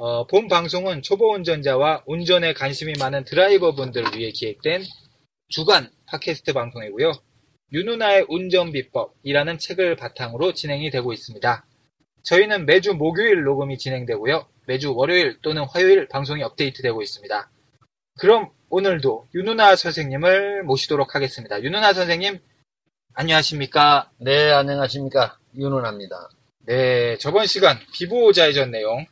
어, 본 방송은 초보 운전자와 운전에 관심이 많은 드라이버 분들을 위해 기획된 주간 팟캐스트 방송이고요. 유누나의 운전 비법이라는 책을 바탕으로 진행이 되고 있습니다. 저희는 매주 목요일 녹음이 진행되고요. 매주 월요일 또는 화요일 방송이 업데이트되고 있습니다. 그럼 오늘도 윤누나 선생님을 모시도록 하겠습니다. 윤누나 선생님, 안녕하십니까? 네, 안녕하십니까. 윤은합니다. 네, 저번 시간 비보자의 전 내용 네,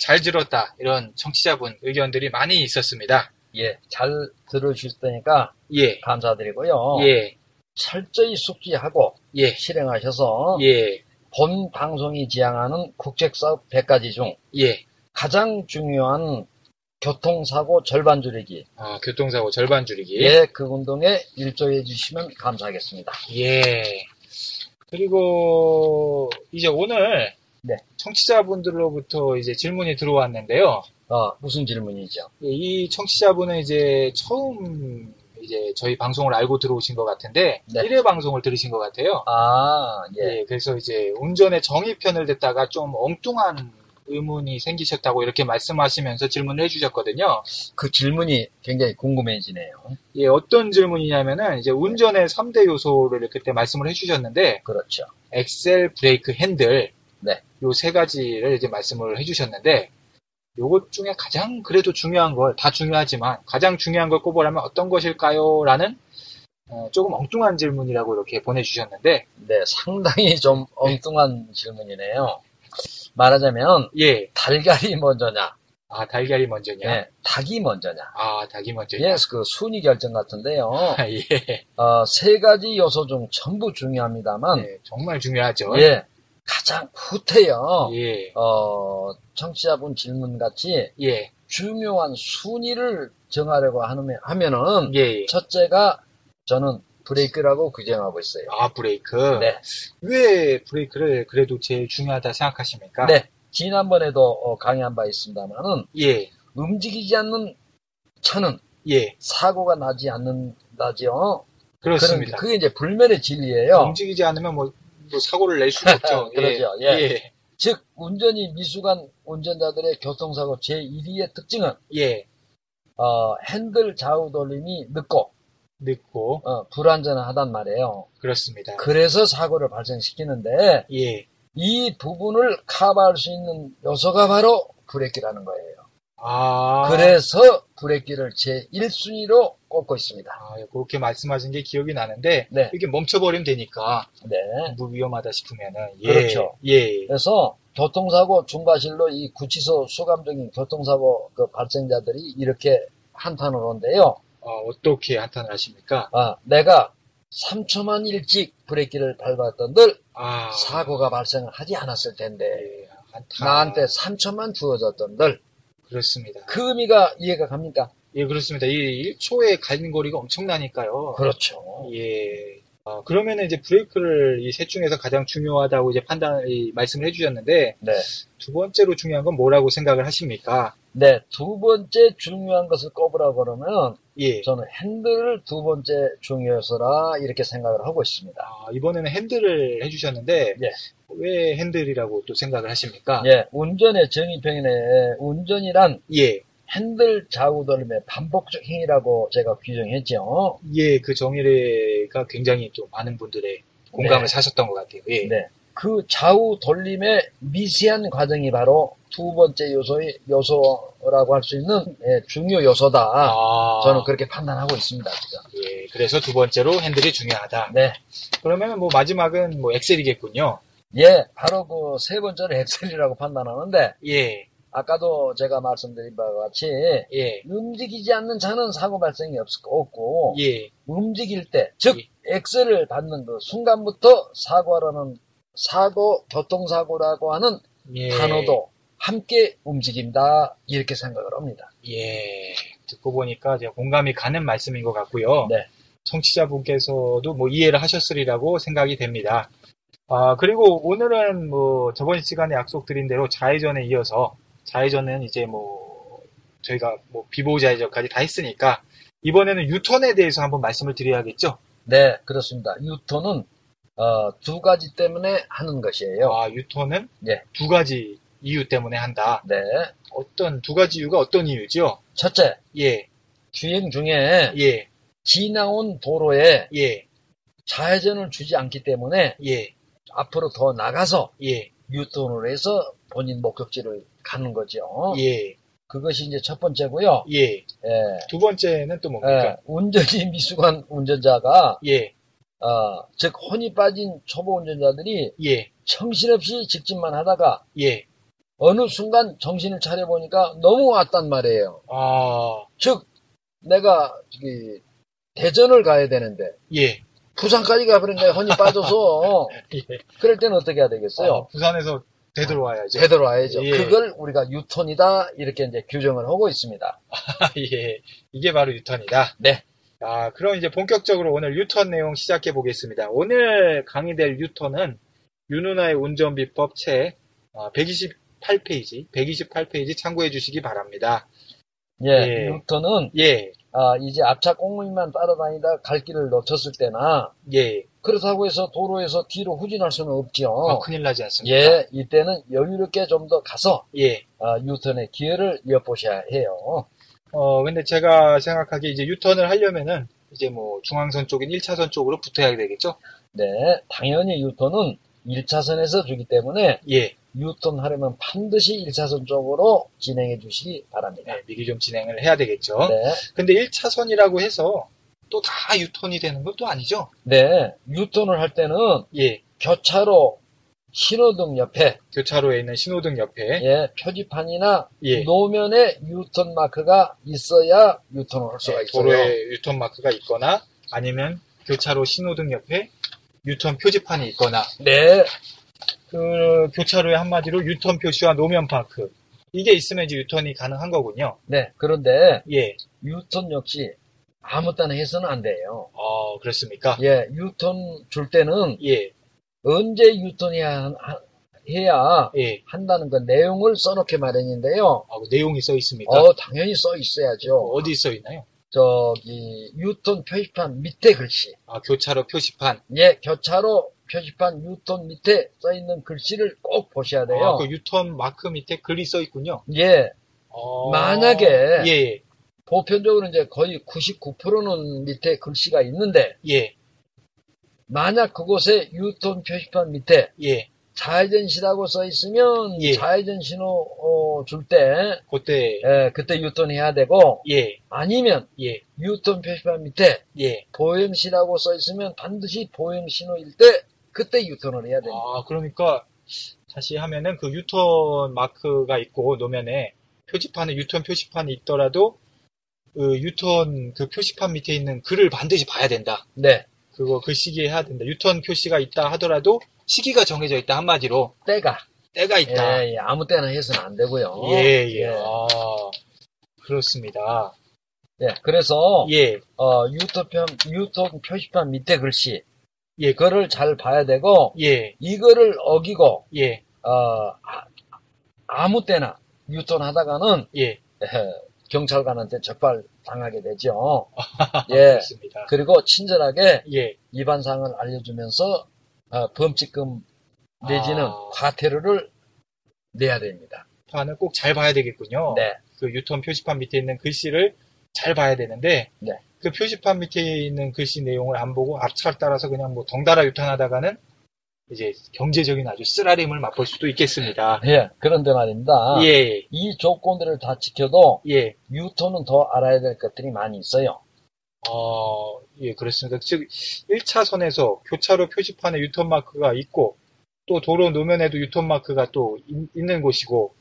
잘 들었다 이런 청취자분 의견들이 많이 있었습니다. 예, 잘 들어주실 테니까 예, 감사드리고요. 예, 철저히 숙지하고 예, 실행하셔서 예, 본 방송이 지향하는 국책사업 100가지 중 예. 가장 중요한 교통사고 절반 줄이기. 아, 교통사고 절반 줄이기. 예, 그 운동에 일조해 주시면 감사하겠습니다. 예. 그리고 이제 오늘 네. 청취자분들로부터 이제 질문이 들어왔는데요. 어, 무슨 질문이죠? 예, 이 청취자분은 이제 처음 이제 저희 방송을 알고 들어오신 것 같은데 네. 1회 방송을 들으신 것 같아요. 아, 예. 예, 그래서 이제 운전의 정의 편을 듣다가 좀 엉뚱한 의문이 생기셨다고 이렇게 말씀하시면서 질문을 해주셨거든요. 그 질문이 굉장히 궁금해지네요. 예, 어떤 질문이냐면은 이제 운전의 3대 요소를 그때 말씀을 해주셨는데 그렇죠. 엑셀, 브레이크, 핸들 네. 요 세 가지를 이제 말씀을 해주셨는데 요것 중에 가장 그래도 중요한 걸 다 중요하지만 가장 중요한 걸 꼽으라면 어떤 것일까요? 라는 어, 조금 엉뚱한 질문이라고 이렇게 보내주셨는데 네, 상당히 좀 엉뚱한 질문이네요. 말하자면 예, 달걀이 먼저냐, 아 달걀이 먼저냐? 네, 닭이 먼저냐. 아 닭이 먼저냐? 예, 그 순위 결정 같은데요. 아, 예, 어, 세 가지 요소 중 전부 중요합니다만, 예, 정말 중요하죠. 예, 가장 후퇴요. 예, 어, 청취자분 질문 같이 예, 중요한 순위를 정하려고 하면, 하면은, 예, 예. 첫째가 저는 브레이크라고 규정하고 있어요. 아 브레이크. 네. 왜 브레이크를 그래도 제일 중요하다 생각하십니까? 네. 지난번에도 어, 강의한 바 있습니다만은, 예, 움직이지 않는 차는 예, 사고가 나지 않는다죠. 그렇습니다. 그게 이제 불면의 진리예요. 움직이지 않으면 뭐, 뭐 사고를 낼 수가 없죠. 그러죠. 예. 예. 예. 즉 운전이 미숙한 운전자들의 교통사고 제1위의 특징은 예. 어, 핸들 좌우 돌림이 늦고 늦고 어, 불안전하단 말이에요. 그렇습니다. 그래서 사고를 발생시키는데 예. 이 부분을 커버할 수 있는 요소가 바로 브레이크라는 거예요. 아. 그래서 브레이크를 제1순위로 꼽고 있습니다. 아, 그렇게 말씀하신 게 기억이 나는데 네. 이게 멈춰버리면 되니까 네. 뭐 위험하다 싶으면은 예. 그렇죠. 예. 그래서 교통사고 중과실로 이 구치소 수감적인 교통사고 그 발생자들이 이렇게 한탄을 온대요. 어, 어떻게 한탄을 하십니까? 아, 내가 3초만 일찍 브레이크를 밟았던들 아. 사고가 발생을 하지 않았을 텐데 예. 한탄. 나한테 3초만 주어졌던들 그렇습니다. 그 의미가 이해가 갑니까? 예, 그렇습니다. 이 1초의 갈림거리가 엄청나니까요. 그렇죠. 예. 아, 그러면은 이제 브레이크를 이 셋 중에서 가장 중요하다고 이제 판단, 이 말씀을 해주셨는데, 네. 두 번째로 중요한 건 뭐라고 생각을 하십니까? 네, 두 번째 중요한 것을 꼽으라고 그러면 예. 저는 핸들을 두 번째 중요해서라 이렇게 생각을 하고 있습니다. 아, 이번에는 핸들을 해주셨는데, 예. 왜 핸들이라고 또 생각을 하십니까? 예, 운전의 정의평에 운전이란 예. 핸들 좌우 돌림의 반복적 행위라고 제가 규정했죠. 예, 그 정의가 굉장히 좀 많은 분들의 공감을 네. 사셨던 것 같아요. 예. 네. 그 좌우 돌림의 미세한 과정이 바로 두 번째 요소의 요소라고 할 수 있는 예, 중요 요소다. 아, 저는 그렇게 판단하고 있습니다. 지금. 예, 그래서 두 번째로 핸들이 중요하다. 네. 그러면 뭐 마지막은 뭐 엑셀이겠군요. 예, 바로 그 세 번째를 엑셀이라고 판단하는데 예, 아까도 제가 말씀드린 바와 같이 예, 움직이지 않는 차는 사고 발생이 없, 없고 예, 움직일 때, 즉 엑셀을 받는 그 순간부터 사고라는 사고, 교통사고라고 하는 예. 단어도 함께 움직인다 이렇게 생각을 합니다. 예, 듣고 보니까 제가 공감이 가는 말씀인 것 같고요. 네. 청취자분께서도 뭐 이해를 하셨으리라고 생각이 됩니다. 아, 그리고 오늘은 뭐 저번 시간에 약속드린 대로 좌회전에 이어서 좌회전은 이제 뭐 저희가 뭐 비보 좌회전까지 다 했으니까 이번에는 유턴에 대해서 한번 말씀을 드려야겠죠? 네, 그렇습니다. 유턴은 어, 두 가지 때문에 하는 것이에요. 아, 유턴은 예. 두 가지 이유 때문에 한다. 네, 어떤 두 가지 이유가 어떤 이유죠? 첫째 예, 주행 중에 예, 지나온 도로에 예, 좌회전을 주지 않기 때문에 예, 앞으로 더 나가서 예, 유턴을 해서 본인 목적지를 가는 거죠. 예, 그것이 이제 첫 번째고요. 예. 예, 두 번째는 또 예, 뭡니까? 운전이 미숙한 운전자가 예, 어, 즉 혼이 빠진 초보 운전자들이 예, 정신없이 직진만 하다가 예. 어느 순간 정신을 차려보니까 너무 왔단 말이에요. 아, 즉 내가 저기 대전을 가야 되는데 예, 부산까지 가버린 거야 혼이 빠져서 예. 그럴 때는 어떻게 해야 되겠어요? 어, 부산에서 되돌아와야죠. 되돌아야죠. 예. 그걸 우리가 유턴이다 이렇게 이제 규정을 하고 있습니다. 예, 이게 바로 유턴이다. 네. 아, 그럼 이제 본격적으로 오늘 유턴 내용 시작해 보겠습니다. 오늘 강의될 유턴은 윤누나의 운전 비법 책 128페이지, 128페이지 참고해 주시기 바랍니다. 예, 예. 유턴은 예, 아, 이제 앞차 꽁무니만 따라다니다 갈 길을 놓쳤을 때나 예. 그렇다고 해서 도로에서 뒤로 후진할 수는 없죠. 아, 큰일 나지 않습니까? 예, 이때는 여유롭게 좀 더 가서 예. 아, 유턴의 기회를 엿보셔야 해요. 어, 근데 제가 생각하기에 이제 유턴을 하려면은 이제 뭐 중앙선 쪽인 1차선 쪽으로 붙어야 되겠죠? 네, 당연히 유턴은 1차선에서 주기 때문에 예. 유턴 하려면 반드시 1차선 쪽으로 진행해 주시기 바랍니다. 네, 미리 좀 진행을 해야 되겠죠. 네, 근데 1차선이라고 해서 또 다 유턴이 되는 것도 아니죠? 네, 유턴을 할 때는 예. 교차로 신호등 옆에 교차로에 있는 신호등 옆에 예, 표지판이나 예. 노면에 유턴 마크가 있어야 유턴을 할 수가 네, 있어요. 도로에 유턴 마크가 있거나 아니면 교차로 신호등 옆에 유턴 표지판이 있거나 네, 그 교차로의 한마디로 유턴 표시와 노면 마크 이게 있으면 이제 유턴이 가능한 거군요. 네. 그런데 예. 유턴 역시 아무 때나 해서는 안 돼요. 어, 그렇습니까? 예, 유턴 줄 때는 예. 언제 유턴해야 하- 해야 예. 한다는 그 내용을 써놓게 마련인데요. 아, 그 내용이 써 있습니까? 어, 당연히 써 있어야죠. 어디 써 있나요? 저기 유턴 표지판 밑에 글씨. 아, 교차로 표시판. 예, 교차로 표지판 유턴 밑에 써 있는 글씨를 꼭 보셔야 돼요. 아, 그 유턴 마크 밑에 글이 써 있군요. 예, 어, 만약에 예, 보편적으로 이제 거의 99%는 밑에 글씨가 있는데 예, 만약 그곳에 유턴 표시판 밑에 예, 좌회전시라고 써 있으면 예. 좌회전 신호 어, 줄때 그때, 그때 유턴 해야 되고 예, 아니면 예, 유턴 표시판 밑에 예. 보행시라고 써 있으면 반드시 보행 신호일 때 그때 유턴을 해야 됩니다. 아, 그러니까 다시 하면은 그 유턴 마크가 있고 노면에 표지판에 유턴 표시판이 있더라도 그 유턴 그 표시판 밑에 있는 글을 반드시 봐야 된다. 네, 그거 그 시기에 해야 된다. 유턴 표시가 있다 하더라도 시기가 정해져 있다 한마디로 때가 때가 있다. 예, 예, 아무 때나 해서는 안 되고요. 예, 예. 아, 그렇습니다. 예, 그래서 예, 어, 유턴, 표, 유턴 표시판 밑에 글씨 예, 그거를 잘 봐야 되고 예, 이거를 어기고 예, 어, 아, 무 때나 유턴 하다가는 예. 예, 경찰관한테 적발 당하게 되죠. 아, 예. 그렇습니다. 그리고 친절하게 예, 위반 사항을 알려주면서 어, 범칙금 내지는 아. 과태료를 내야 됩니다. 판은 꼭잘 봐야 되겠군요. 네, 그 유턴 표시판 밑에 있는 글씨를 잘 봐야 되는데 네. 그 표시판 밑에 있는 글씨 내용을 안 보고 앞차를 따라서 그냥 뭐 덩달아 유턴하다가는 이제 경제적인 아주 쓰라림을 맛볼 수도 있겠습니다. 예, 그런데 말입니다. 예, 이 조건들을 다 지켜도 예, 유토는 더 알아야 될 것들이 많이 있어요. 어, 예, 그렇습니다. 즉, 1차선에서 교차로 표지판에 유턴 마크가 있고, 또 도로 노면에도 유턴 마크가 또 있- 있는 곳이고,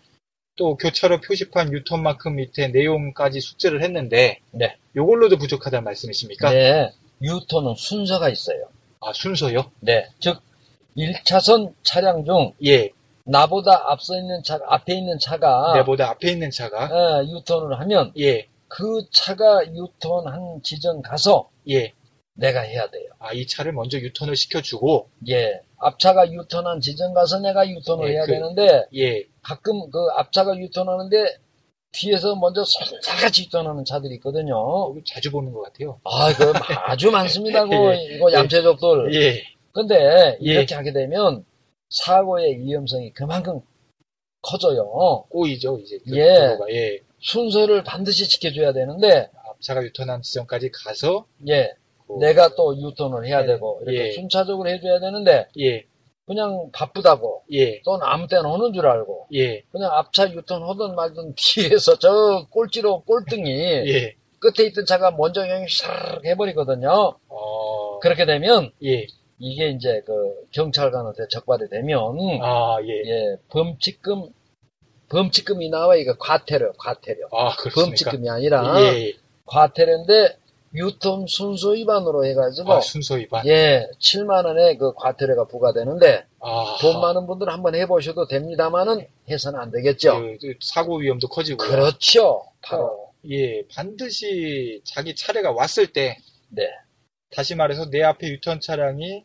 또 교차로 표지판 유턴 마크 밑에 내용까지 숙제를 했는데, 네. 요걸로도 부족하다는 말씀이십니까? 네, 유토는 순서가 있어요. 아, 순서요? 네, 즉 1차선 차량 중 예, 나보다 앞서 있는 차, 앞에 있는 차가 내보다 앞에 있는 차가, 어, 유턴을 하면 예, 그 차가 유턴한 지점 가서 예, 내가 해야 돼요. 아, 이 차를 먼저 유턴을 시켜주고, 예, 앞차가 유턴한 지점 가서 내가 유턴을 예, 해야 그- 되는데 예, 가끔 그 앞차가 유턴하는데 뒤에서 먼저 살같이 유턴하는 차들이 있거든요. 어, 자주 보는 것 같아요. 아, 그 아주 많습니다. 그 예, 이거 얌체족들. 예, 근데 예. 이렇게 하게 되면 사고의 위험성이 그만큼 커져요. 꼬이죠, 이제. 그 예. 예. 순서를 반드시 지켜줘야 되는데, 앞차가 유턴한 지점까지 가서, 예, 그- 내가 또 유턴을 해야 예. 되고, 이렇게 예. 순차적으로 해줘야 되는데, 예, 그냥 바쁘다고, 예, 또는 아무 때나 오는 줄 알고, 예, 그냥 앞차 유턴 하든 말든 뒤에서 저 꼴찌로 꼴등이 예, 끝에 있던 차가 먼저 그냥 샤르륵 해버리거든요. 어, 그렇게 되면 예, 이게 이제 그 경찰관한테 적발이 되면 아, 예, 예 범칙금 범칙금이 나와 이거 과태료 과태료 아? 범칙금이 아니라 예, 과태료인데 유통 순서 위반으로 해가지고 아, 순서 위반. 예 7만 원의 그 과태료가 부과되는데 아, 돈 많은 분들은 한번 해보셔도 됩니다만은 해서는 안 되겠죠. 그, 그 사고 위험도 커지고. 그렇죠. 바로 예, 반드시 자기 차례가 왔을 때, 네. 다시 말해서 내 앞에 유턴 차량이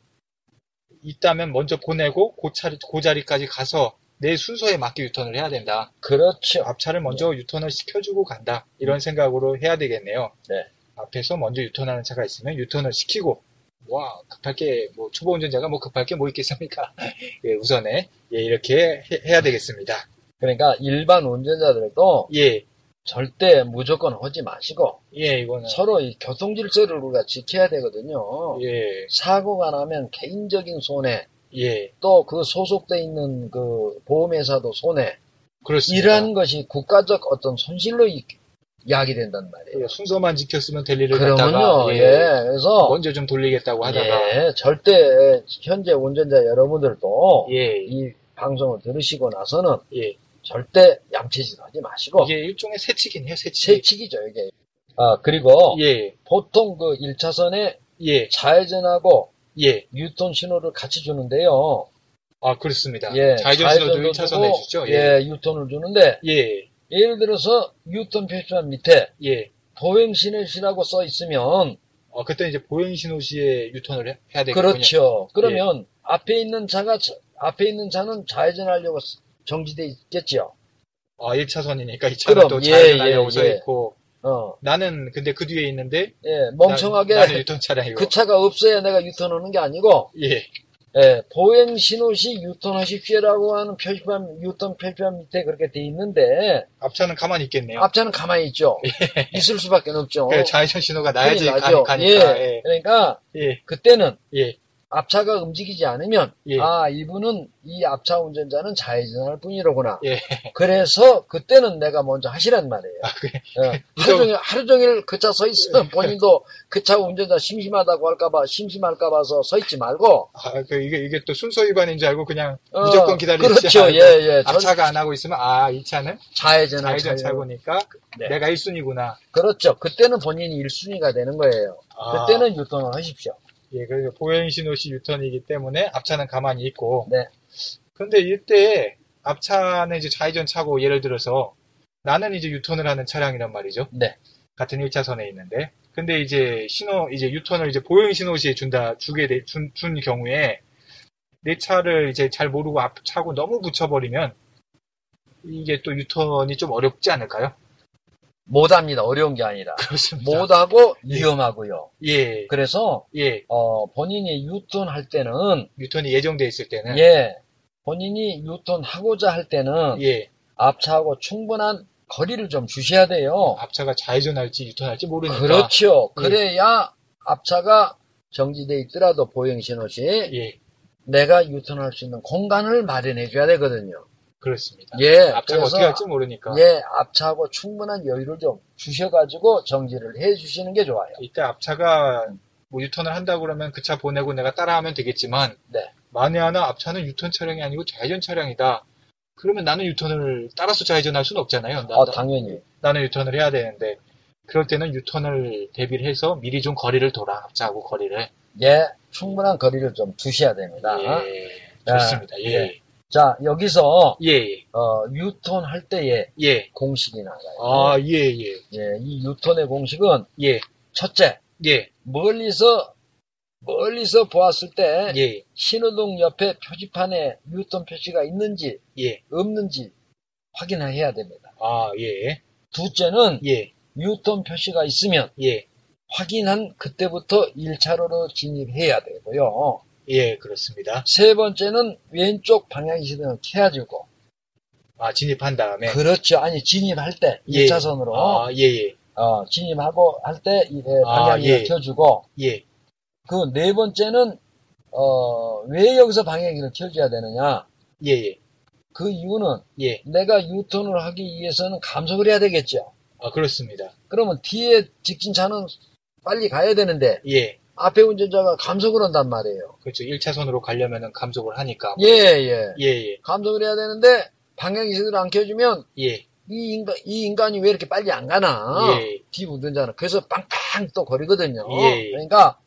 있다면 먼저 보내고, 그 자리, 그 자리까지 가서 내 순서에 맞게 유턴을 해야 된다. 그렇죠. 앞차를 먼저 유턴을 시켜주고 간다. 이런 생각으로 해야 되겠네요. 네. 앞에서 먼저 유턴하는 차가 있으면 유턴을 시키고, 와, 급할 게, 뭐, 초보 운전자가 뭐 급할 게 뭐 있겠습니까? 예, 우선에, 예, 이렇게 해, 야 되겠습니다. 그러니까 일반 운전자들도 예, 절대 무조건 하지 마시고 예, 이거는. 서로 이 교통 질서를 우리가 지켜야 되거든요. 예, 사고가 나면 개인적인 손해, 예, 또 그 소속돼 있는 그 보험회사도 손해, 그렇습니다. 이러한 것이 국가적 어떤 손실로 이- 야기 된단 말이에요. 예, 순서만 지켰으면 될 일을 그러면요, 예, 그래서 먼저 좀 돌리겠다고 하다가, 예, 절대 현재 운전자 여러분들도 예, 이 방송을 들으시고 나서는 예. 절대 양치짓 하지 마시고 이게 일종의 새치긴 해요, 새치. 세치기죠 이게. 아 그리고 예, 보통 그 1차선에 예, 좌회전하고 예. 유턴 신호를 같이 주는데요. 아, 그렇습니다. 예, 좌회전 신호도 좌회전도 1차선에 주고, 주죠. 예, 예, 유턴을 주는데 예, 예를 들어서 유턴 표시판 밑에 예. 보행 신호시라고 써 있으면 어, 그때 이제 보행 신호 시에 유턴을 해- 해야 되겠군요. 그렇죠. 그러면 예. 앞에 있는 차가 자- 앞에 있는 차는 좌회전하려고 정지돼 있겠죠. 아, 1차선이니까 이 차는 그럼, 또 예, 좌회전하려고 예, 서 예. 있고, 어, 나는 근데 그 뒤에 있는데, 예, 멍청하게 나, 는 유턴 차량이고. 그 차가 없어야 내가 유턴하는 게 아니고 예, 예, 보행 신호 시 유턴하십시오라고 하는 표시판 유턴 표시판 밑에 그렇게 돼 있는데 앞차는 가만히 있겠네요. 앞차는 가만히 있죠. 있을 수밖에 없죠. 그 좌회전 신호가 나야지 가. 가니까. 예, 예, 그러니까 예, 그때는 예. 앞차가 움직이지 않으면 예. 아 이분은 이 앞차 운전자는 좌회전할 뿐이로구나. 예. 그래서 그때는 내가 먼저 하시란 말이에요. 아, 그, 예. 하루 종일 하루 종일 그 차 서 있으면 본인도 그 차 운전자 심심하다고 할까봐 심심할까 봐서 서 있지 말고 아, 그, 이게, 이게 또 순서 위반인 줄 알고 그냥 어, 무조건 기다리지 그렇죠. 않고 예, 예. 전 앞차가 안 하고 있으면, 아, 이 차는 좌회전할 좌회전 차예요. 차고니까 네. 내가 1순위구나. 그렇죠. 그때는 본인이 1순위가 되는 거예요. 아, 그때는 유턴을 하십시오. 예, 그래서 보행 신호 시 유턴이기 때문에 앞차는 가만히 있고. 네. 근데 이때 앞차는 이제 좌회전 차고 예를 들어서 나는 이제 유턴을 하는 차량이란 말이죠. 네. 같은 1차선에 있는데. 근데 이제 신호, 이제 유턴을 이제 보행 신호 시에 준다, 주게 돼, 준, 준 경우에 내 차를 이제 잘 모르고 앞 차고 너무 붙여버리면 이게 또 유턴이 좀 어렵지 않을까요? 못합니다. 어려운 게 아니라. 그렇습니다. 못하고 위험하고요. 예, 그래서 예. 어, 본인이 유턴 할 때는 유턴이 예정돼 있을 때는 예 본인이 유턴 하고자 할 때는 예, 앞차하고 충분한 거리를 좀 주셔야 돼요. 앞차가 좌회전할지 유턴할지 모르니까. 그렇죠. 예. 그래야 앞차가 정지돼 있더라도 보행 신호 시 예, 내가 유턴할 수 있는 공간을 마련해 줘야 되거든요. 그렇습니다. 예, 앞차가 어떻게 할지 모르니까. 예, 앞차하고 충분한 여유를 좀 주셔가지고 정지를 해 주시는 게 좋아요. 이때 앞차가 뭐 유턴을 한다고 그러면 그 차 보내고 내가 따라하면 되겠지만 네. 만에 하나 앞차는 유턴 차량이 아니고 좌회전 차량이다. 그러면 나는 유턴을 따라서 좌회전할 수는 없잖아요. 나, 어, 당연히. 나는 유턴을 해야 되는데 그럴 때는 유턴을 대비를 해서 미리 좀 거리를 돌아 앞차하고 거리를 예, 충분한 거리를 좀 두셔야 됩니다. 예 좋습니다. 예. 예. 자, 여기서, 예, 예, 어, 유턴 할 때의 예. 공식이 나가요. 아, 예, 예, 예, 이 유턴의 공식은, 예, 첫째, 예, 멀리서, 멀리서 보았을 때, 예, 신호등 옆에 표지판에 유턴 표시가 있는지, 예. 없는지 확인해야 됩니다. 아, 예, 둘째는, 예, 유턴 표시가 있으면, 예, 확인한 그때부터 1차로로 진입해야 되고요. 예, 그렇습니다. 세 번째는 왼쪽 방향시등을 켜야지고, 아, 진입한 다음에. 그렇죠. 아니, 진입할 때, 예. 1차선으로, 아, 예, 예, 어, 진입하고 할 때, 이 아, 방향키를 예. 켜주고, 예, 그 네 번째는, 어, 왜 여기서 방향키를 켜줘야 되느냐? 예, 예, 그 이유는 예. 내가 유턴을 하기 위해서는 감속을 해야 되겠죠. 아, 그렇습니다. 그러면 뒤에 직진차는 빨리 가야 되는데, 예, 앞에 운전자가 감속을 한단 말이에요. 그렇죠. 1차선으로 가려면은 감속을 하니까. 예, 예. 예, 예, 감속을 해야 되는데, 제대로 안 켜주면, 예, 이 인간, 이 인간이 왜 이렇게 빨리 안 가나? 예, 뒤 운전자는. 그래서 빵빵 또 거리거든요. 예. 그러니까,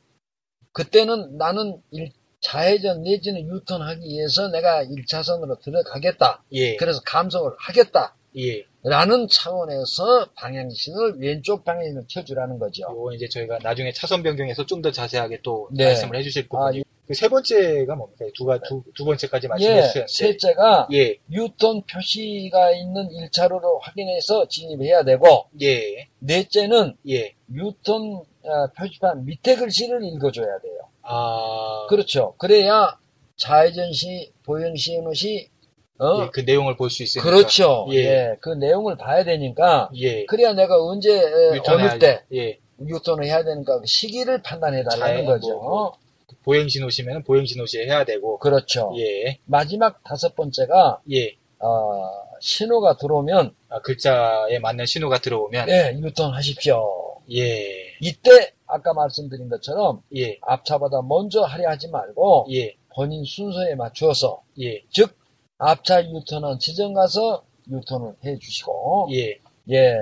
그때는 나는 일, 좌회전 내지는 유턴하기 위해서 내가 1차선으로 들어가겠다. 예, 그래서 감속을 하겠다. 예. 라는 차원에서 방향신을 왼쪽 방향을 켜주라는 거죠. 요거 이제 저희가 나중에 차선 변경에서 좀 더 자세하게 또 네. 말씀을 해주실 아, 부분이. 그세 번째가 뭡니까? 두, 가, 두, 두 번째까지 말씀해 예, 주셨는데. 셋째가 예, 유턴 표시가 있는 1차로로 확인해서 진입해야 되고, 예, 넷째는 예. 유턴 아, 표지판 밑에 글씨를 읽어줘야 돼요. 아, 그렇죠. 그래야 좌회전 시, 보행 신호 시, 어? 예, 그 내용을 볼 수 있으니까. 그렇죠. 예. 예. 그 내용을 봐야 되니까, 예. 그래야 내가 언제, 어느 때 예. 유턴을 해야 되는가, 그 시기를 판단해 달라는 좌회- 거죠. 뭐, 보행 신호 시면 보행 신호 시에 해야 되고. 그렇죠. 예, 마지막 다섯 번째가, 예. 어, 신호가 들어오면, 아, 글자에 맞는 신호가 들어오면. 네, 유턴하십시오. 예, 이때, 아까 말씀드린 것처럼, 예, 앞차보다 먼저 하려 하지 말고, 예, 본인 순서에 맞추어서, 예, 즉, 앞차 유턴은 지점 가서 유턴을 해 주시고, 예, 예.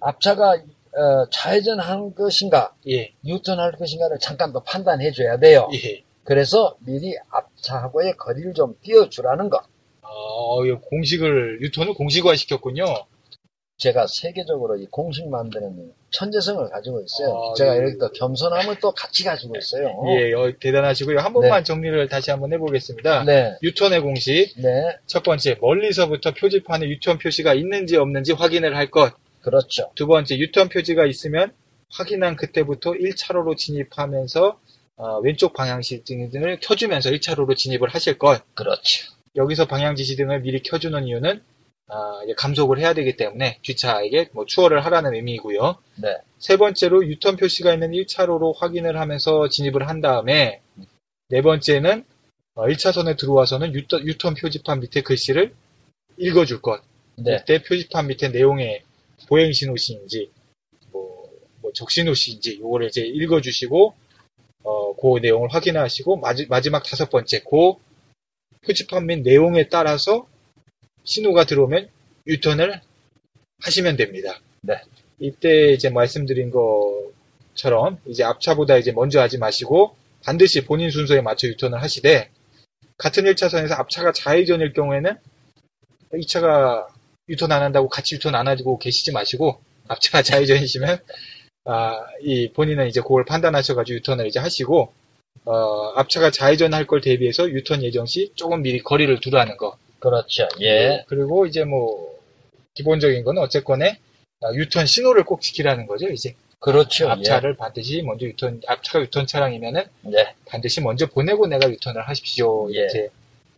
앞차가, 어, 좌회전하는 것인가, 예, 유턴할 것인가를 잠깐 더 판단해 줘야 돼요. 예. 그래서 미리 앞차하고의 거리를 좀 띄워주라는 것. 아, 이 공식을, 유턴을 공식화 시켰군요. 제가 세계적으로 이 공식 만드는 천재성을 가지고 있어요. 아, 제가 예. 이렇게 또 겸손함을 또 같이 가지고 있어요. 예, 어, 대단하시고요. 한 번만 정리를 다시 한번 해보겠습니다. 네. 유턴의 공식. 네. 첫 번째, 멀리서부터 표지판에 유턴 표시가 있는지 없는지 확인을 할 것. 그렇죠. 두 번째, 유턴 표지가 있으면 확인한 그때부터 1차로로 진입하면서 어, 왼쪽 방향지등을 켜주면서 1차로로 진입을 하실 것. 그렇죠. 여기서 방향 지시등을 미리 켜주는 이유는 아, 감속을 해야 되기 때문에 뒷차에게 뭐 추월을 하라는 의미이고요. 네. 세 번째로 유턴 표시가 있는 1차로로 확인을 하면서 진입을 한 다음에 네 번째는 1차선에 들어와서는 유턴, 유턴 표지판 밑에 글씨를 읽어줄 것. 네. 이때 표지판 밑에 내용에 보행 신호시인지 뭐, 뭐 적신호시인지 요거를 이제 읽어주시고 어, 그 내용을 확인하시고 마지, 마지막 다섯 번째 그 표지판 및 내용에 따라서 신호가 들어오면 유턴을 하시면 됩니다. 네. 이때 이제 말씀드린 것처럼 이제 앞차보다 이제 먼저 하지 마시고 반드시 본인 순서에 맞춰 유턴을 하시되 같은 1차선에서 앞차가 좌회전일 경우에는 이 차가 유턴 안 한다고 같이 유턴 안 하고 계시지 마시고 앞차가 좌회전이시면 아, 이 본인은 이제 그걸 판단하셔가지고 유턴을 이제 하시고 어, 앞차가 좌회전 할 걸 대비해서 유턴 예정 시 조금 미리 거리를 두라는 거. 그렇죠. 예. 그리고 이제 뭐 기본적인 거는 어쨌건에 아, 유턴 신호를 꼭 지키라는 거죠. 이제 그렇죠. 앞차를 반드시 먼저 유턴 앞차가 유턴 차량이면은 예. 네. 반드시 먼저 보내고 내가 유턴을 하십시오. 예. 이렇게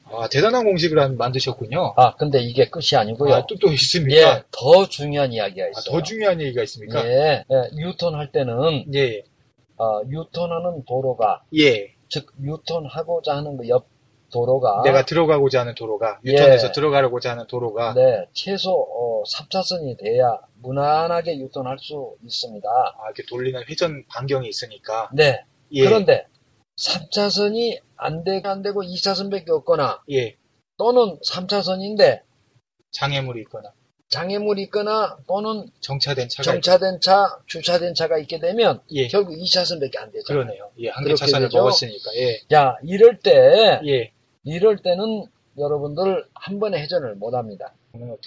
아, 대단한 공식을 한- 만드셨군요. 아, 근데 이게 끝이 아니고요. 아, 또, 또 있습니까? 예. 더 중요한 이야기가 아, 있어요. 더 중요한 얘기가 있습니까? 예. 예. 유턴 할 때는 예, 어, 유턴하는 도로가 예, 즉 유턴하고자 하는 그 옆 도로가 내가 들어가고자 하는 도로가 유턴해서 예. 들어가려고자 하는 도로가 네, 최소 어, 3차선이 돼야 무난하게 유턴할 수 있습니다. 아, 이렇게 돌리는 회전 반경이 있으니까 네. 예. 그런데 3차선이 안, 되, 안 되고 2차선밖에 없거나 예. 또는 3차선인데 장애물이 있거나 장애물이 있거나 또는 정차된 차가 정차된 차, 주차된 차가 있게 되면 예. 결국 2차선밖에 안 되죠. 그러네요. 예, 한 개 차선을 되죠. 먹었으니까. 예. 자, 이럴 때 예. 이럴 때는 여러분들 한 번에 회전을 못 합니다.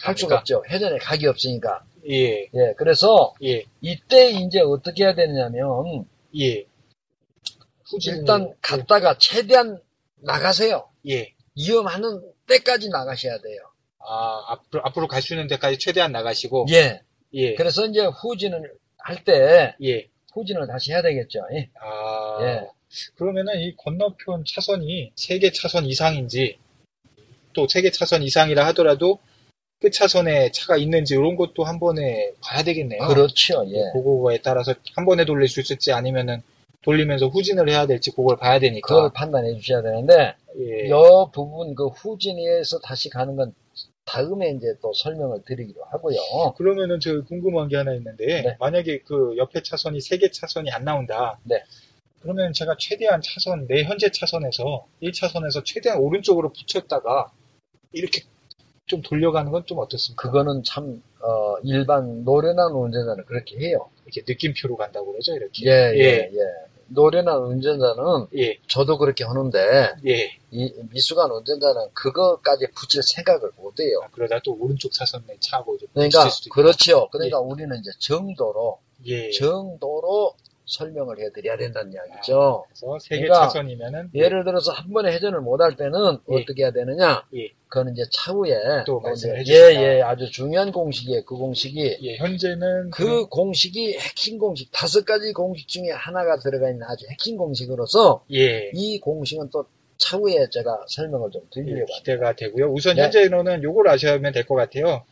할 수가? 없죠. 회전에 각이 없으니까. 예. 예, 그래서 예. 이때 이제 어떻게 해야 되느냐면 예. 후진 일단 갔다가 최대한 나가세요. 예. 위험하는 때까지 나가셔야 돼요. 아, 앞으로 앞으로 갈 수 있는 데까지 최대한 나가시고 예. 예. 그래서 이제 후진을 할 때 예. 후진을 다시 해야 되겠죠. 예. 아. 예. 그러면은 이 건너편 차선이 세 개 차선 이상인지 또 세 개 차선 이상이라 하더라도 끝 차선에 차가 있는지 이런 것도 한 번에 봐야 되겠네요. 그렇죠. 예. 그거에 따라서 한 번에 돌릴 수 있을지 아니면은 돌리면서 후진을 해야 될지 그걸 봐야 되니까. 그걸 판단해 주셔야 되는데 예. 여 부분 그 후진에서 다시 가는 건 다음에 이제 또 설명을 드리기로 하고요. 그러면은 저 궁금한 게 하나 있는데 네. 만약에 그 옆에 차선이 세 개 차선이 안 나온다. 네. 그러면 제가 최대한 차선 내 현재 차선에서 1차선에서 최대한 오른쪽으로 붙였다가 이렇게 좀 돌려가는 건 좀 어떻습니까? 그거는 참 어, 일반 노련한 운전자는 그렇게 해요. 이렇게 느낌표로 간다고 그러죠, 이렇게. 예, 예, 예. 예. 노련한 운전자는 예, 저도 그렇게 하는데 예. 이 미숙한 운전자는 그거까지 붙일 생각을 못 해요. 아, 그러다 또 오른쪽 차선에 차고 좀 그러니까. 그렇지요. 그러니까 우리는 이제 정도로 예. 정도로 설명을 해드려야 된다는 이야기죠. 그래서 세개 그러니까 차선이면은 예를 들어서 한 번에 회전을 못할 때는 예. 어떻게 해야 되느냐? 예. 그거는 이제 차후에 또 이제 말씀을 예, 해주신다. 예, 아주 중요한 공식이에요. 그 공식이 예, 현재는 그 공식이 핵심 공식 다섯 가지 공식 중에 하나가 들어가 있는 아주 핵심 공식으로서 예. 이 공식은 또 차후에 제가 설명을 좀 예, 드리려고 합니다. 기대가 되고요. 우선 네. 현재로는 요걸 아셔야면 될것 같아요.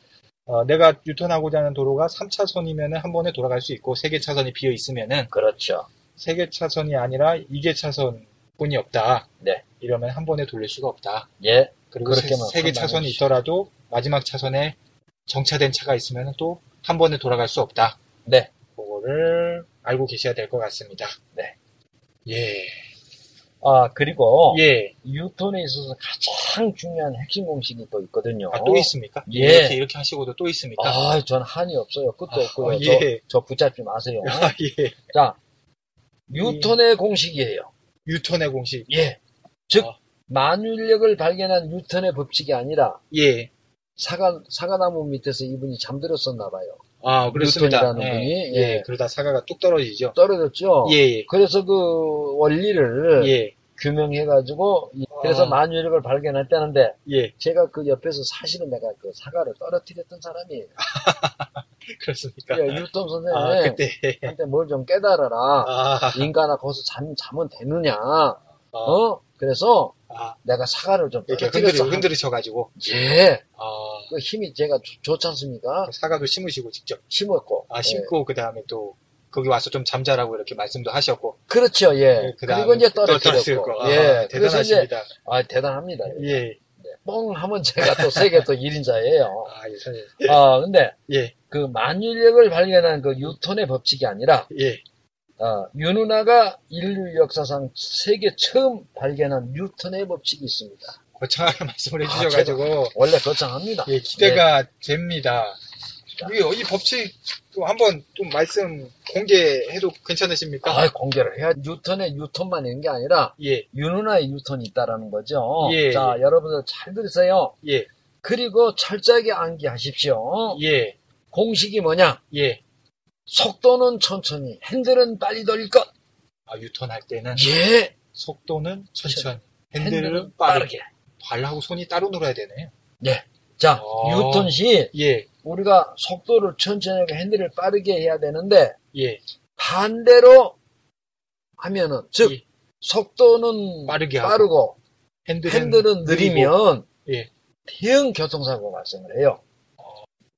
어, 내가 유턴하고자 하는 도로가 3차선이면은 한 번에 돌아갈 수 있고 3개 차선이 비어 있으면은 그렇죠. 3개 차선이 아니라 2개 차선뿐이 없다. 네. 이러면 한 번에 돌릴 수가 없다. 예, 그리고 그렇게만 3개 판단해 차선이. 있더라도 마지막 차선에 정차된 차가 있으면 또 한 번에 돌아갈 수 없다. 네. 그거를 알고 계셔야 될 것 같습니다. 네. 예. 아 그리고 예. 유턴에 있어서 가장 중요한 핵심 공식이 또 있거든요. 아, 또 있습니까? 예. 이렇게, 이렇게 하시고도 또 있습니까? 아, 전 한이 없어요. 끝도 아, 없고요. 어, 예. 저, 저 붙잡지 마세요. 아, 예. 자, 유턴의 공식이에요. 유턴의 공식. 예. 즉, 아. 만유력을 발견한 유턴의 법칙이 아니라 예. 사과, 사과나무 밑에서 이분이 잠들었었나 봐요. 아, 그렇습니다. 예. 분이, 예. 예. 그러다 사과가 뚝 떨어지죠. 떨어졌죠? 예, 예. 그래서 그 원리를 예. 규명해가지고, 이- 그래서 아. 만유력을 발견했다는데, 예. 제가 그 옆에서 사실은 내가 그 사과를 떨어뜨렸던 사람이에요. 그렇습니까? 예, 유턴 선생님, 아, 그때. 한테 뭘 좀 깨달아라. 아, 인간아, 거기서 잠, 자면 되느냐. 아, 어? 그래서 아, 내가 사과를 좀 이렇게. 흔들이, 흔들으셔가지고. 예. 아, 그 힘이 제가 좋- 좋지 않습니까? 사과도 심으시고 직접. 심었고. 아, 예. 심고, 그 다음에 또, 거기 와서 좀 잠자라고 이렇게 말씀도 하셨고. 그렇죠, 예. 그다음에 그리고 이제 또 떨어뜨렸고. 아, 예. 이제, 대단하십니다. 아, 대단합니다. 예. 뻥 하면 제가 또 세계 또 1인자예요. 아, 예, 선생님. 아, 근데 예, 그 만유력을 발견한 그 뉴턴의 법칙이 아니라, 예. 아, 윤은아가 인류 역사상 세계 처음 발견한 뉴턴의 법칙이 있습니다. 거창하게 말씀을 아, 해주셔가지고, 원래 거창합니다. 예, 기대가 됩니다. 이, 이 법칙 또 한번 좀 말씀 공개해도 괜찮으십니까? 아, 공개를 해야 뉴턴의 뉴턴만 있는 게 아니라 예, 윤은아의 뉴턴이 있다라는 거죠. 예, 자, 여러분들 잘 들으세요. 예, 그리고 철저하게 암기하십시오. 예, 공식이 뭐냐? 예. 속도는 천천히, 핸들은 빨리 돌릴 것. 아, 유턴할 때는 예, 속도는 천천히, 핸들은 핸들은 빠르게. 빠르게. 발하고 손이 따로 놀아야 되네요. 자, 어. 뉴턴 시 예, 우리가 속도를 천천히 하고 핸들을 빠르게 해야 되는데 예, 반대로 하면은 즉 예. 속도는 빠르게 하고, 빠르고 핸들은, 핸들은. 느리면 예. 대형 교통사고 발생을 해요.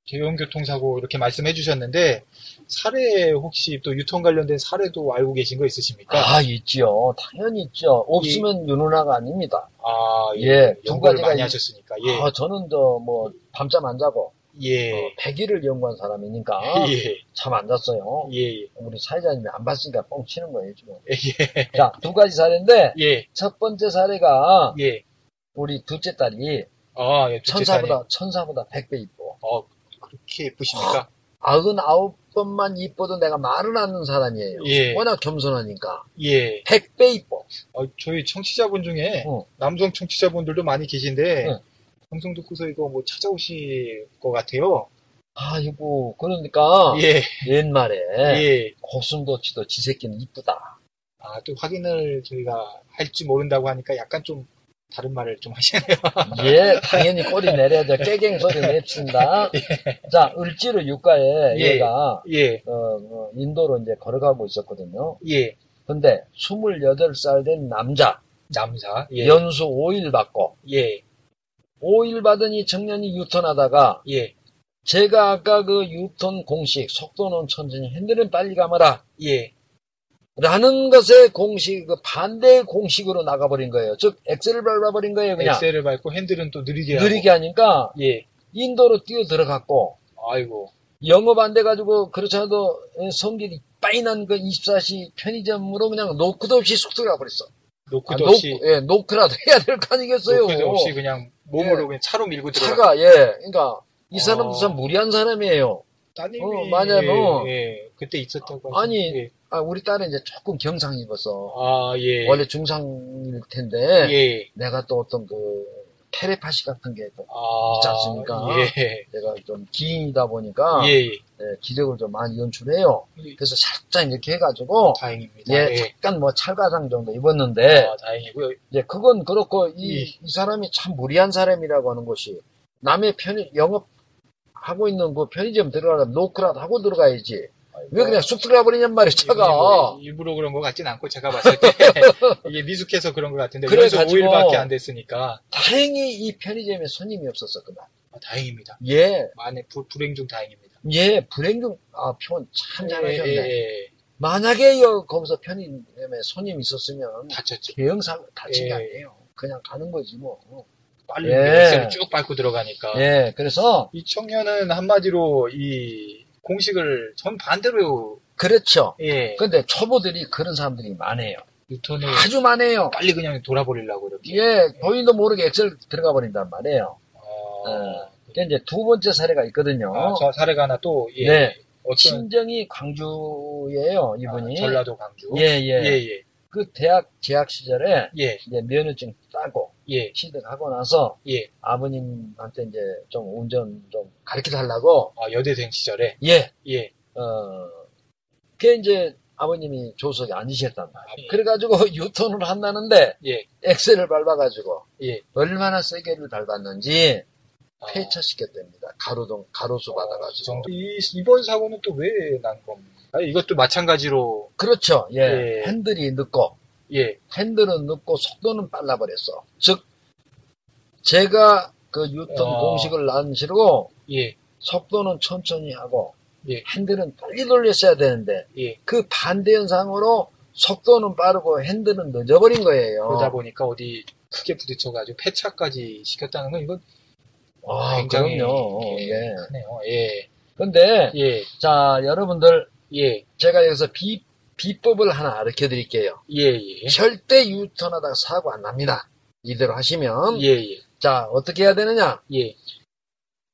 대형교통사고 이렇게 말씀해 주셨는데 사례 혹시 또 유통 관련된 사례도 알고 계신 거 있으십니까? 아, 있죠. 당연히 있죠. 없으면 윤누나가 아닙니다. 아, 예, 두 연구를 가지가 많이 이- 하셨으니까 예, 아, 저는 저 뭐 밤잠 안 자고 예, 어, 100일을 연구한 사람이니까 예, 잠안 잤어요. 예, 우리 사회자님이 안 봤으니까 뻥 치는 거예요, 지금. 예, 자, 두 가지 사례인데 예, 첫 번째 사례가 예, 우리 둘째 딸이 아, 예, 둘째 딸이. 천사보다 천사보다 100배 이뻐. 어, 그렇게 예쁘십니까? 아흔 아홉 번만 이뻐도 내가 말을 않는 사람이에요. 예. 워낙 겸손하니까. 예, 100배 이뻐. 어, 저희 청취자분 중에 어. 남성 청취자분들도 많이 계신데 네. 방송 듣고서 이거 뭐 찾아오실 것 같아요. 아이고, 그러니까 예, 옛말에 예. 고슴도치도 지 새끼는 이쁘다. 아, 또 확인을 저희가 할지 모른다고 하니까 약간 좀 다른 말을 좀 하시네요. 예, 당연히 꼬리 내려야죠. 깨갱 소리 내친다. 자, 을지로 육가에 예. 얘가 예, 어, 어, 인도로 이제 걸어가고 있었거든요. 예. 근데 28살 된 남자 남사. 예, 연수 5일 받고 예, 5일 받은 이 청년이 유턴하다가 예, 제가 아까 그 유턴 공식 속도는 천천히 핸들은 빨리 감아라 예. 라는 것의 공식 그 반대 공식으로 나가버린 거예요. 즉 엑셀을 밟아버린 거예요. 그냥 엑셀을 밟고 핸들은 또 느리게 하고. 느리게 하니까 예. 인도로 뛰어 들어갔고 아이고. 영업 안 돼가지고 그렇지 않아도 성질이 빠이 난 그 24시 편의점으로 그냥 노크도 없이 쑥 들어가 버렸어. 노크도 아, 없이, 노크, 예, 노크라도 해야 될 거 아니겠어요. 노크도 없이 그냥 몸으로 예. 그냥 차로 밀고 들어가. 차가 예, 그러니까 이 사람도 어. 참 무리한 사람이에요. 따님이 어, 맞아요. 예, 예. 그때 있었다고. 아니, 예. 아, 우리 딸은 이제 조금 경상 입어서 아, 예. 원래 중상일 텐데 예. 내가 또 어떤 그 테레파시 같은 게또 아, 있지 않습니까? 예. 내가 좀 기인이다 보니까 예. 예. 예, 기력을 좀 많이 연출해요. 그래서 살짝 이렇게 해가지고 다행입니다. 예, 예. 잠깐 뭐 찰과상 정도 입었는데 아, 다행이고요. 이제 그건 그렇고 이, 예. 이 사람이 참 무리한 사람이라고 하는 것이 남의 편의 영업 하고 있는 그 편의점 들어가면 노크라도 하고 들어가야지. 왜 그냥 쑥 들어가 버리냔 말이야, 차가. 일부러, 일부러 그런 것 같진 않고 제가 봤을 때 이게 미숙해서 그런 것 같은데 그래 연속 가지고 5일밖에 안 됐으니까 다행히 이 편의점에 손님이 없었어, 그날. 아, 다행입니다. 예, 만에 불, 불행 중 다행입니다. 예, 불행 중, 아, 표현 참 잘하셨네. 예, 예, 예. 만약에 여, 거기서 편의점에 손님 있었으면 다쳤죠. 대형사고 다친 게 예. 아니에요. 그냥 가는 거지, 뭐. 빨리 예. 쭉 밟고 들어가니까 예, 그래서, 이 청년은 한마디로 이 공식을 전 반대로 그렇죠. 예 근데 초보들이 그런 사람들이 많아요. 유턴을 아주 많아요. 빨리 그냥 돌아버리려고 이렇게. 예, 본인도 모르게 엑셀 들어가 버린단 말이에요. 아, 그게 이제 두 번째 사례가 있거든요. 아, 저 사례가 하나 또 예. 네. 어떤 친정이 광주예요, 이분이. 아, 전라도 강주. 예, 예. 예, 예. 그 대학 재학 시절에 예, 이제 면허증 따고 예, 취득하고 나서 예. 아버님한테 이제 좀 운전 좀 가르쳐 달라고 아, 여대생 시절에. 예, 예. 어, 그게 이제 아버님이 조석에 앉으셨단 말이에요. 예. 그래가지고 유턴을 한다는데 예. 엑셀을 밟아가지고 예. 얼마나 세게를 밟았는지 아, 폐차시켰답니다. 가로등 가로수 이 받아가지고. 정도. 이, 이번 사고는 또 왜 난 겁니까? 아, 이것도 마찬가지로, 그렇죠. 예. 예. 핸들이 늦고 예, 핸들은 늦고 속도는 빨라버렸어. 즉 제가 그 유턴 어. 공식을 난시고 예, 속도는 천천히 하고 예. 핸들은 빨리 돌렸어야 되는데 예. 그 반대 현상으로 속도는 빠르고 핸들은 늦어버린 거예요. 그러다 보니까 어디 크게 부딪혀가지고 폐차까지 시켰다는 건 이건 아, 굉장히 그럼요. 예, 예. 크네요. 예, 근데 예, 자 여러분들 예, 제가 여기서 비, 비법을 하나 알려 드릴게요. 예, 예, 절대 유턴하다가 사고 안 납니다. 이대로 하시면 예, 예, 자 어떻게 해야 되느냐? 예,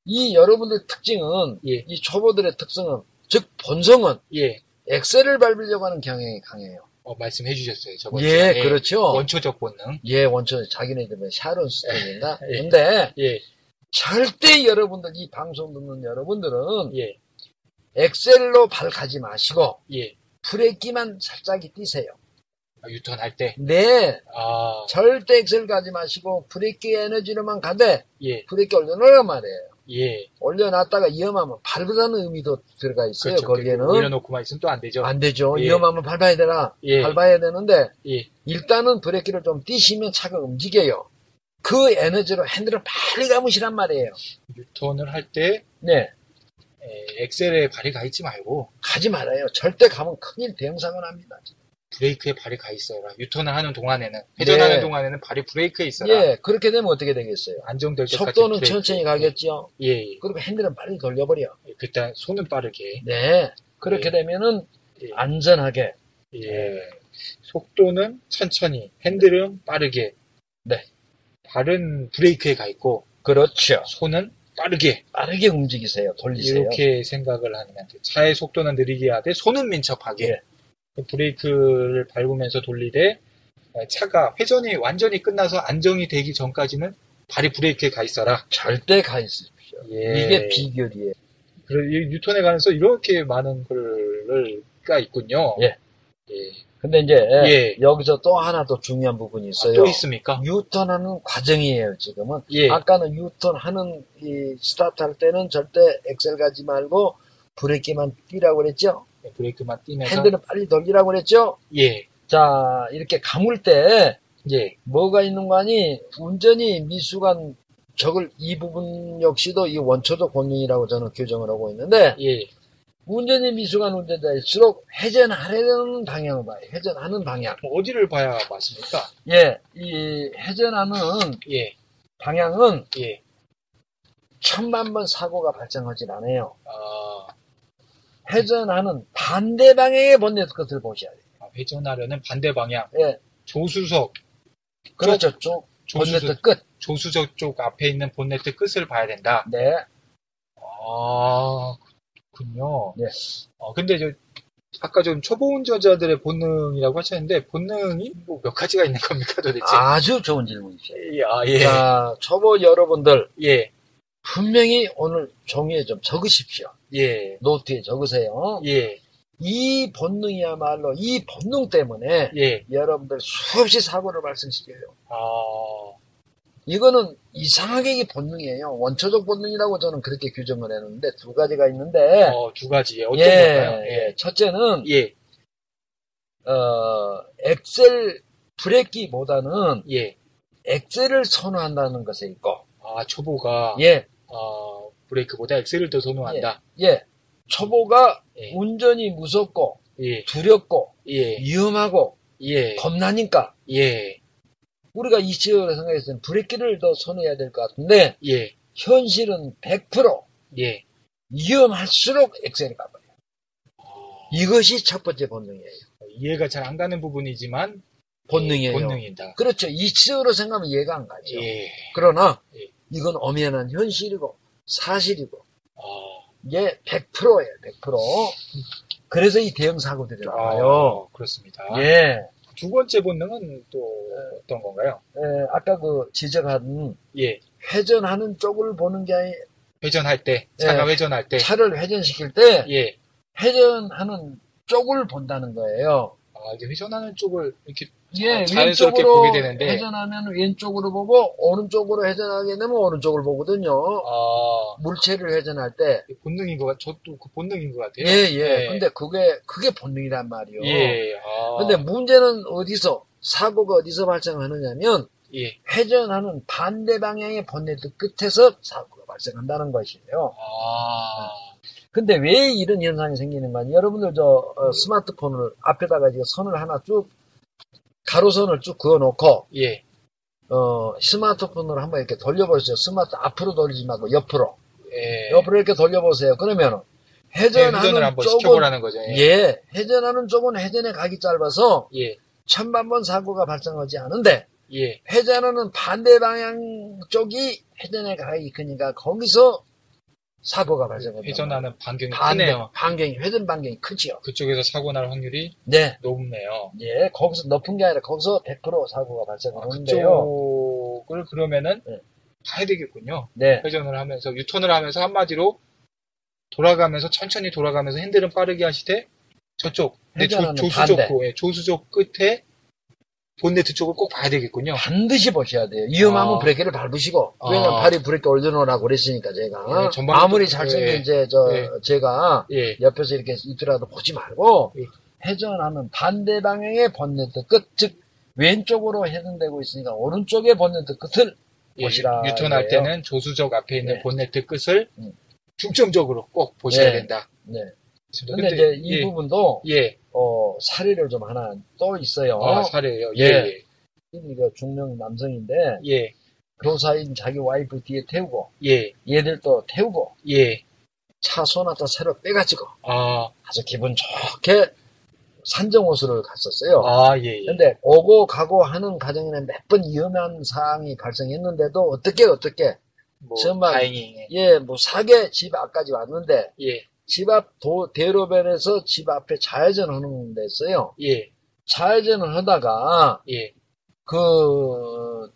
이 여러분들 특징은 예. 이 초보들의 특성은 즉 본성은 예. 엑셀을 밟으려고 하는 경향이 강해요. 어, 말씀해 주셨어요. 저번 예, 시간에. 그렇죠. 원초적 본능. 예, 원천 자기네들은 샤론 스톤인가? 예. 근데 예, 절대 여러분들 이 방송 듣는 여러분들은 예, 엑셀로 발 가지 마시고 예. 브레이크만 살짝 띄세요. 아, 유턴할 때. 네, 아, 절대 엑셀 가지 마시고 브레이크 에너지로만 가되 예, 브레이크 올려놓으란 말이에요. 예. 올려놨다가 위험하면 밟으라는 의미도 들어가 있어요. 그렇죠. 거기에는 올려놓고만 있으면 또 안 되죠. 안 되죠. 예. 위험하면 밟아야 되나? 예. 밟아야 되는데 예, 일단은 브레이크를 좀 띄시면 차가 움직여요. 그 에너지로 핸들을 빨리 감으시란 말이에요. 유턴을 할 때 네, 에, 엑셀에 발이 가 있지 말고 가지 말아요. 절대 가면 큰일 대형사고 납니다. 브레이크에 발이 가 있어라. 유턴을 하는 동안에는 회전하는 네. 동안에는 발이 브레이크에 있어라. 예, 그렇게 되면 어떻게 되겠어요? 안정될 때까지 속도는 브레이크. 천천히 가겠죠. 예, 예. 그리고 핸들은 빨리 돌려버려. 그때 손은 빠르게. 네. 그렇게 네. 되면은 예. 안전하게. 예. 속도는 천천히, 핸들은 빠르게. 네. 발은 브레이크에 가 있고 그렇죠. 손은 빠르게. 빠르게 움직이세요. 돌리세요. 이렇게 생각을 하는 것 같아요. 차의 속도는 느리게 하되 손은 민첩하게. 예. 브레이크를 밟으면서 돌리되 차가 회전이 완전히 끝나서 안정이 되기 전까지는 발이 브레이크에 가 있어라. 절대 가 있으십시오. 예. 이게 비결이에요. 그래, 이 유턴에 관해서 이렇게 많은 글가 있군요. 예. 예. 근데 이제 예. 여기서 또 하나 더 중요한 부분이 아, 있어요. 또 있습니까? 유턴하는 과정이에요, 지금은. 예. 아까는 유턴하는 이 스타트 할 때는 절대 엑셀 가지 말고 브레이크만 띄라고 그랬죠? 브레이크만 띄면서. 핸들은 빨리 돌리라고 그랬죠? 예. 자, 이렇게 감을 때 예. 뭐가 있는 거 아니? 운전이 미숙한 적을 이 부분 역시도 이 원초적 본능이라고 저는 규정을 하고 있는데 예. 운전이 미숙한 운전자일수록 회전하려는 방향을 봐요. 회전하는 방향. 뭐 어디를 봐야 맞습니까? 예, 이 회전하는 예. 방향은 예. 천만 번 사고가 발생하진 않아요. 아, 회전하는 반대 방향의 본네트 끝을 보셔야 돼요. 아, 회전하려는 반대 방향. 예, 조수석. 그렇죠. 쪽 조수석, 본네트 끝. 조수석 쪽 앞에 있는 본네트 끝을 봐야 된다. 네, 아, 그렇군요. 네. 어, 근데 저, 아까 좀 초보 운전자들의 본능이라고 하셨는데, 본능이 뭐 몇 가지가 있는 겁니까, 도대체? 아주 좋은 질문이죠. 예, 아, 예. 자, 초보 여러분들 예, 분명히 오늘 종이에 좀 적으십시오. 예, 노트에 적으세요. 예, 이 본능이야말로 이 본능 때문에 예. 여러분들 수없이 사고를 발생시켜요. 아, 이거는 이상하게 이 본능이에요. 원초적 본능이라고 저는 그렇게 규정을 했는데 두 가지가 있는데 어, 두 가지. 어떤 예, 걸까요? 예. 첫째는 예, 어, 엑셀 브레이크보다는 예. 엑셀을 선호한다는 것에 있고 아, 초보가, 예, 어, 브레이크보다 엑셀을 더 선호한다. 예. 초보가 예, 운전이 무섭고 예, 두렵고 예, 위험하고 예, 겁나니까 예, 우리가 이 시절을 생각했을 때는 브레이크를 더 선호해야 될 것 같은데 예, 현실은 100% 예. 위험할수록 엑셀이 가버려요. 아, 이것이 첫 번째 본능이에요. 이해가 잘 안 가는 부분이지만, 본능이에요. 예, 본능이다. 그렇죠. 이치적으로 생각하면 이해가 안 가죠. 예, 그러나 예. 이건 엄연한 현실이고 사실이고 아, 이게 100%예요. 100%. 그래서 이 대형 사고들이 나와요. 아, 그렇습니다. 예. 두 번째 본능은 또 어떤 건가요? 예, 아까 그 지적한 예, 회전하는 쪽을 보는 게 아니 회전할 때, 차가 예. 회전할 때, 차를 회전시킬 때 예, 회전하는 쪽을 본다는 거예요. 아, 이제 회전하는 쪽을 이렇게 예, 자연스럽게 왼쪽으로 보게 되는데. 회전하면 왼쪽으로 보고 오른쪽으로 회전하게 되면 오른쪽을 보거든요. 아, 물체를 회전할 때. 본능인 것 같, 저도 그 본능인 것 같아요. 예, 예. 네. 근데 그게 그게 본능이란 말이요. 예, 아, 근데 문제는 어디서 사고가 어디서 발생하느냐면 예, 회전하는 반대 방향의 본네트 끝에서 사고가 발생한다는 것이에요. 아, 근데 왜 이런 현상이 생기는 거냐? 여러분들 저 어, 스마트폰을 앞에다가 이제 선을 하나 쭉 가로선을 쭉 그어놓고 예, 어, 스마트폰으로 한번 이렇게 돌려보세요. 스마트 앞으로 돌리지 말고 옆으로 예. 옆으로 이렇게 돌려보세요. 그러면 네, 회전하는 한번 쪽은 거죠. 예, 예, 회전하는 쪽은 회전의 각이 짧아서 예, 천만 번 사고가 발생하지 않은데 예, 회전하는 반대 방향 쪽이 회전의 각이 크니까 거기서 사고가 발생합니다. 회전하는 반경이 반대 크네요. 반경이 회전 반경이 크지요. 그쪽에서 사고 날 확률이 네, 높네요. 예, 거기서 높은 게 아니라 거기서 100% 사고가 아, 발생하는데요. 그쪽을 그러면은 네. 봐야 되겠군요. 네, 회전을 하면서 유턴을 하면서 한마디로 돌아가면서 천천히 돌아가면서 핸들은 빠르게 하시되 저쪽 네, 조, 조수석. 예, 조수석 끝에 본네트 쪽을 꼭 봐야 되겠군요. 반드시 보셔야 돼요. 위험하면 아. 브레이크를 밟으시고 왜냐면 아. 발이 브레이크 올려놓으라고 그랬으니까 제가 예, 전방에도- 아무리 잘생긴 예. 이제 저 예. 제가 예, 옆에서 이렇게 있더라도 보지 말고 예. 회전하는 반대 방향의 본네트 끝, 즉 왼쪽으로 회전되고 있으니까 오른쪽의 본네트 끝을 예, 보시라. 유턴할. 때는 조수석 앞에 있는 네. 본네트 끝을 음. 중점적으로 꼭 보셔야 네. 된다. 네. 그렇습니다. 근데, 이제 이 예, 부분도 예. 어, 사례를 좀 하나 또 있어요. 아, 사례예요. 예, 예. 이거 중년 남성인데 예, 교사인 자기 와이프 뒤에 태우고 예, 얘들도 태우고 예. 차 소나타 새로 빼가지고 아, 아주 기분 좋게 산정호수를 갔었어요. 아, 예, 예. 근데 오고 가고 하는 과정에는 몇 번 위험한 사항이 발생했는데도 어떻게 어떻게 뭐, 정말- 다행히. 예 무사하게 집 앞까지 왔는데 예, 집 앞 대로변에서 집 앞에 좌회전 하는 데있어요. 예, 좌회전을 하다가 예, 그,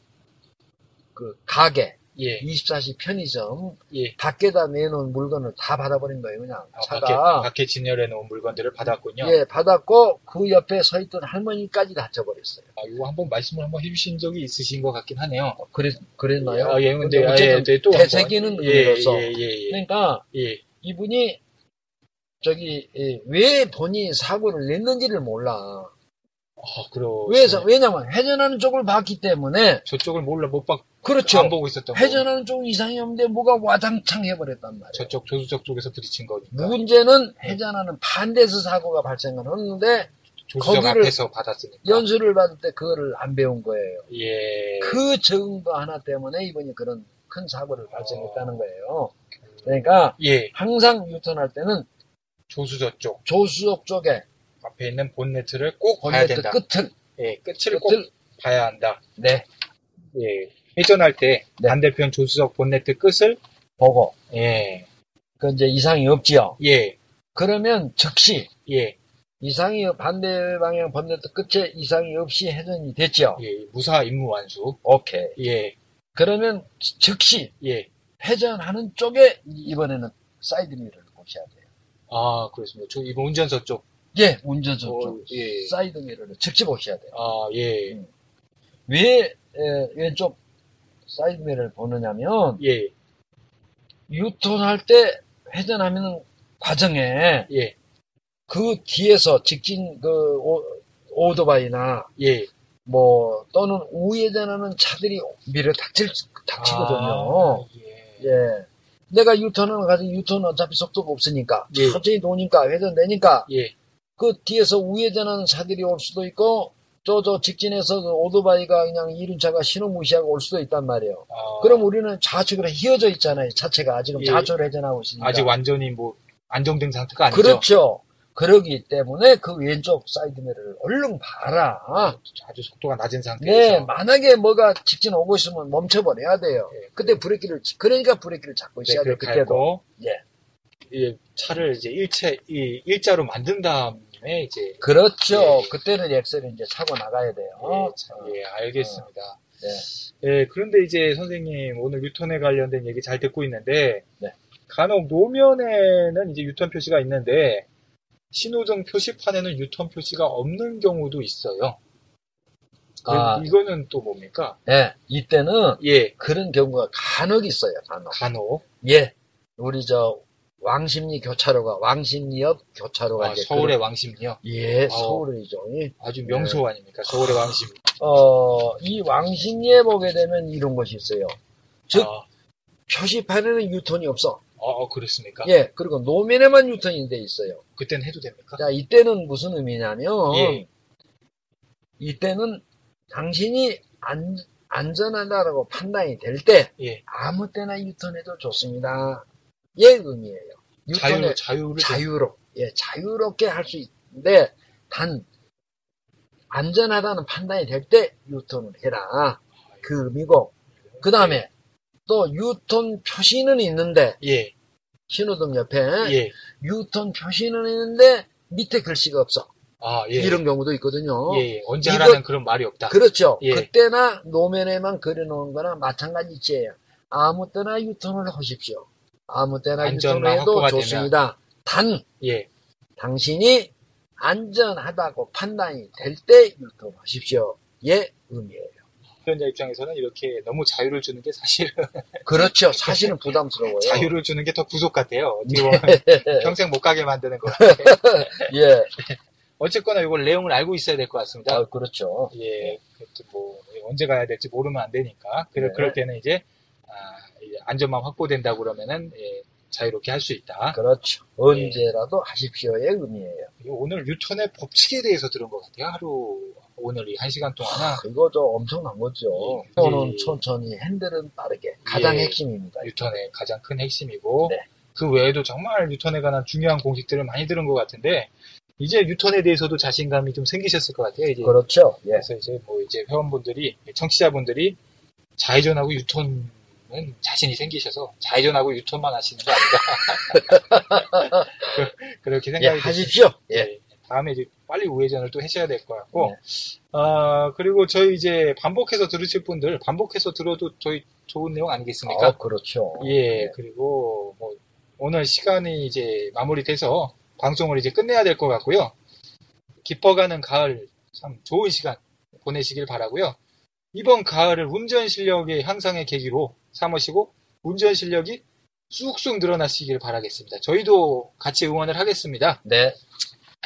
그 가게 예, 24시 편의점 예. 밖에다 내놓은 물건을 다 받아버린 거예요 그냥 아, 차가 밖에, 밖에 진열해 놓은 물건들을 받았군요. 예 받았고 그 옆에 서 있던 할머니까지 다쳐버렸어요. 아, 이거 한번 말씀을 한번 해주신 적이 있으신 것 같긴 하네요. 그랬 그랬나요? 아, 예, 근데, 아, 어쨌든 예, 네, 또. 한번. 되새기는 예, 의미로서 예, 예, 예. 그러니까 예. 이분이 저기 예, 왜 본인이 사고를 냈는지를 몰라. 아, 그러. 왜서 왜냐면 회전하는 쪽을 봤기 때문에 저쪽을 몰라, 못 봐, 그렇죠. 안 보고 있었던 거. 회전하는 쪽 이상이 없는데 뭐가 와장창 해버렸단 말이에요. 저쪽, 조수석 쪽에서 부딪힌 거니까. 문제는 회전하는 반대에서 사고가 발생을 했는데 조수석 앞에서 받았으니까. 연수를 받을 때 그거를 안 배운 거예요. 예. 그 적은 거 하나 때문에 이번이 그런 큰 사고를 발생했다는 거예요. 그러니까 예. 항상 유턴할 때는 조수석 쪽. 조수석 쪽에 앞에 있는 본네트를 꼭 봐야 본네트 된다. 끝을 예, 끝을 꼭 끝을 봐야 한다. 네 예. 회전할 때 네. 반대편 조수석 본네트 끝을 보고 예. 그 이제 이상이 없지요. 예. 그러면 즉시 예. 이상이 반대 방향 본네트 끝에 이상이 없이 회전이 됐죠. 예. 무사 임무 완수. 오케이. 예. 그러면 즉시 예. 회전하는 쪽에 이번에는 사이드 미러를 보셔야 돼요. 아, 그렇습니다. 저 이번 운전석 쪽. 예, 운전석 어, 쪽 예. 사이드 미러를 직접 보셔야 돼요. 아, 예. 왜 에, 왼쪽 사이드 미러를 보느냐면 예. 유턴할 때 회전하는 과정에 예. 그 뒤에서 직진 그 오, 오토바이나 예. 뭐 또는 우회전하는 차들이 밀어닥칠 닥치거든요. 아, 예. 예. 내가 유턴을 가지고 유턴 어차피 속도가 없으니까 예. 천천히 도니까 회전 되니까 예. 그 뒤에서 우회전하는 차들이 올 수도 있고 저저 직진해서 그 오토바이가 그냥 이륜차가 신호 무시하고 올 수도 있단 말이에요. 아, 그럼 우리는 좌측으로 휘어져 있잖아요. 차체가 지금 예. 좌측으로 회전하고 있으니까. 아직 완전히 뭐 안정된 상태가 아니죠. 그렇죠. 그러기 때문에 그 왼쪽 사이드미러를 얼른 봐라. 아주 속도가 낮은 상태에서. 네, 만약에 뭐가 직진 오고 있으면 멈춰버려야 돼요. 예. 그때 브레이크를, 그러니까 브레이크를 잡고 네, 있어야 돼요. 그때도. 예. 이 차를 이제 일체 이 일자로 만든 다음에 이제 그렇죠. 예. 그때는 엑셀을 이제 차고 나가야 돼요. 예, 참, 예, 알겠습니다. 네. 예, 그런데 이제 선생님 오늘 유턴에 관련된 얘기 잘 듣고 있는데 네. 간혹 노면에는 이제 유턴 표시가 있는데 신호등 표시판에는 유턴 표시가 없는 경우도 있어요. 아. 이거는 또 뭡니까? 예, 이때는 예, 그런 경우가 간혹 있어요. 간혹. 간혹 예. 우리 저 왕십리 교차로가 왕십리역 교차로가 아, 서울의 그런- 왕십리요. 예, 어. 서울이죠. 이- 아주 명소 아닙니까? 서울의 왕십. 어, 이 왕십리에 보게 되면 이런 것이 있어요. 즉, 아, 표시판에는 유턴이 없어. 어, 그렇습니까? 예, 그리고 노면에만 유턴이 돼 있어요. 그때는 해도 됩니까? 자, 이때는 무슨 의미냐면, 예. 이때는 당신이 안, 안전하다라고 판단이 될 때, 예. 아무 때나 유턴해도 좋습니다. 예, 의미예요. 유턴의 자유를. 자유로, 예, 자유롭게 할 수 있는데, 단, 안전하다는 판단이 될때 유턴을 해라. 그 의미고, 그 다음에, 또 유턴 표시는 있는데, 예, 신호등 옆에, 예. 유턴 표시는 있는데, 밑에 글씨가 없어. 아, 예. 이런 경우도 있거든요. 예, 예. 언제 하라는 그런 말이 없다. 그렇죠. 예. 그때나 노면에만 그려놓은 거나 마찬가지 지예요. 아무 때나 유턴을 하십시오. 아무 때나 유턴을 해도 좋습니다. 단, 예. 당신이 안전하다고 판단이 될 때 유턴하십시오. 예, 의미예요. 운전자 입장에서는 이렇게 너무 자유를 주는 게 사실은 그렇죠. 사실은 부담스러워요. 자유를 주는 게 더 구속 같아요. 어떻게 보면 평생 못 가게 만드는 거. 예, 어쨌거나 이걸 내용을 알고 있어야 될 것 같습니다. 아, 그렇죠. 예, 뭐 언제 가야 될지 모르면 안 되니까. 그럴, 네. 그럴 때는 이제, 아, 이제 안전만 확보된다고 그러면은 예, 자유롭게 할 수 있다. 그렇죠. 언제라도 하십시오의 의미예요. 오늘 뉴턴의 법칙에 대해서 들은 것 같아요. 하루 오늘 이 한 시간 동안 그거 저 엄청난 거죠. 예. 손은 예. 천천히, 핸들은 빠르게. 가장 예. 핵심입니다. 뉴턴의 가장 큰 핵심이고 네. 그 외에도 정말 뉴턴에 관한 중요한 공식들을 많이 들은 것 같은데 이제 뉴턴에 대해서도 자신감이 좀 생기셨을 것 같아요. 이제 그렇죠. 예. 그래서 이제 뭐 이제 회원분들이 청취자분들이 좌회전하고 유턴 은 자신이 생기셔서 좌회전하고 유턴만 하시는 거 아닌가 그- 그렇게 예, 생각이 하십시오. 예. 예. 다음에 이제 빨리 우회전을 또 하셔야 될 것 같고 네. 아 그리고 저희 이제 반복해서 들으실 분들 반복해서 들어도 저희 좋은 내용 아니겠습니까? 아, 그렇죠. 예, 그리고 뭐 오늘 시간이 이제 마무리돼서 방송을 이제 끝내야 될 것 같고요. 깊어가는 가을 참 좋은 시간 보내시길 바라고요. 이번 가을을 운전 실력의 향상의 계기로 삼으시고 운전 실력이 쑥쑥 늘어나시길 바라겠습니다. 저희도 같이 응원을 하겠습니다. 네.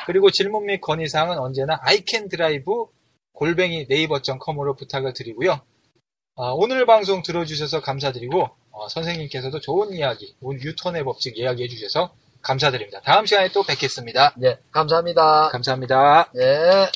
그리고 질문 및 건의사항은 언제나 iCanDrive 골뱅이 네이버.com으로 부탁을 드리고요. 아, 오늘 방송 들어주셔서 감사드리고 어, 선생님께서도 좋은 이야기, 뉴턴의 법칙 이야기해 주셔서 감사드립니다. 다음 시간에 또 뵙겠습니다. 네. 감사합니다. 감사합니다. 예.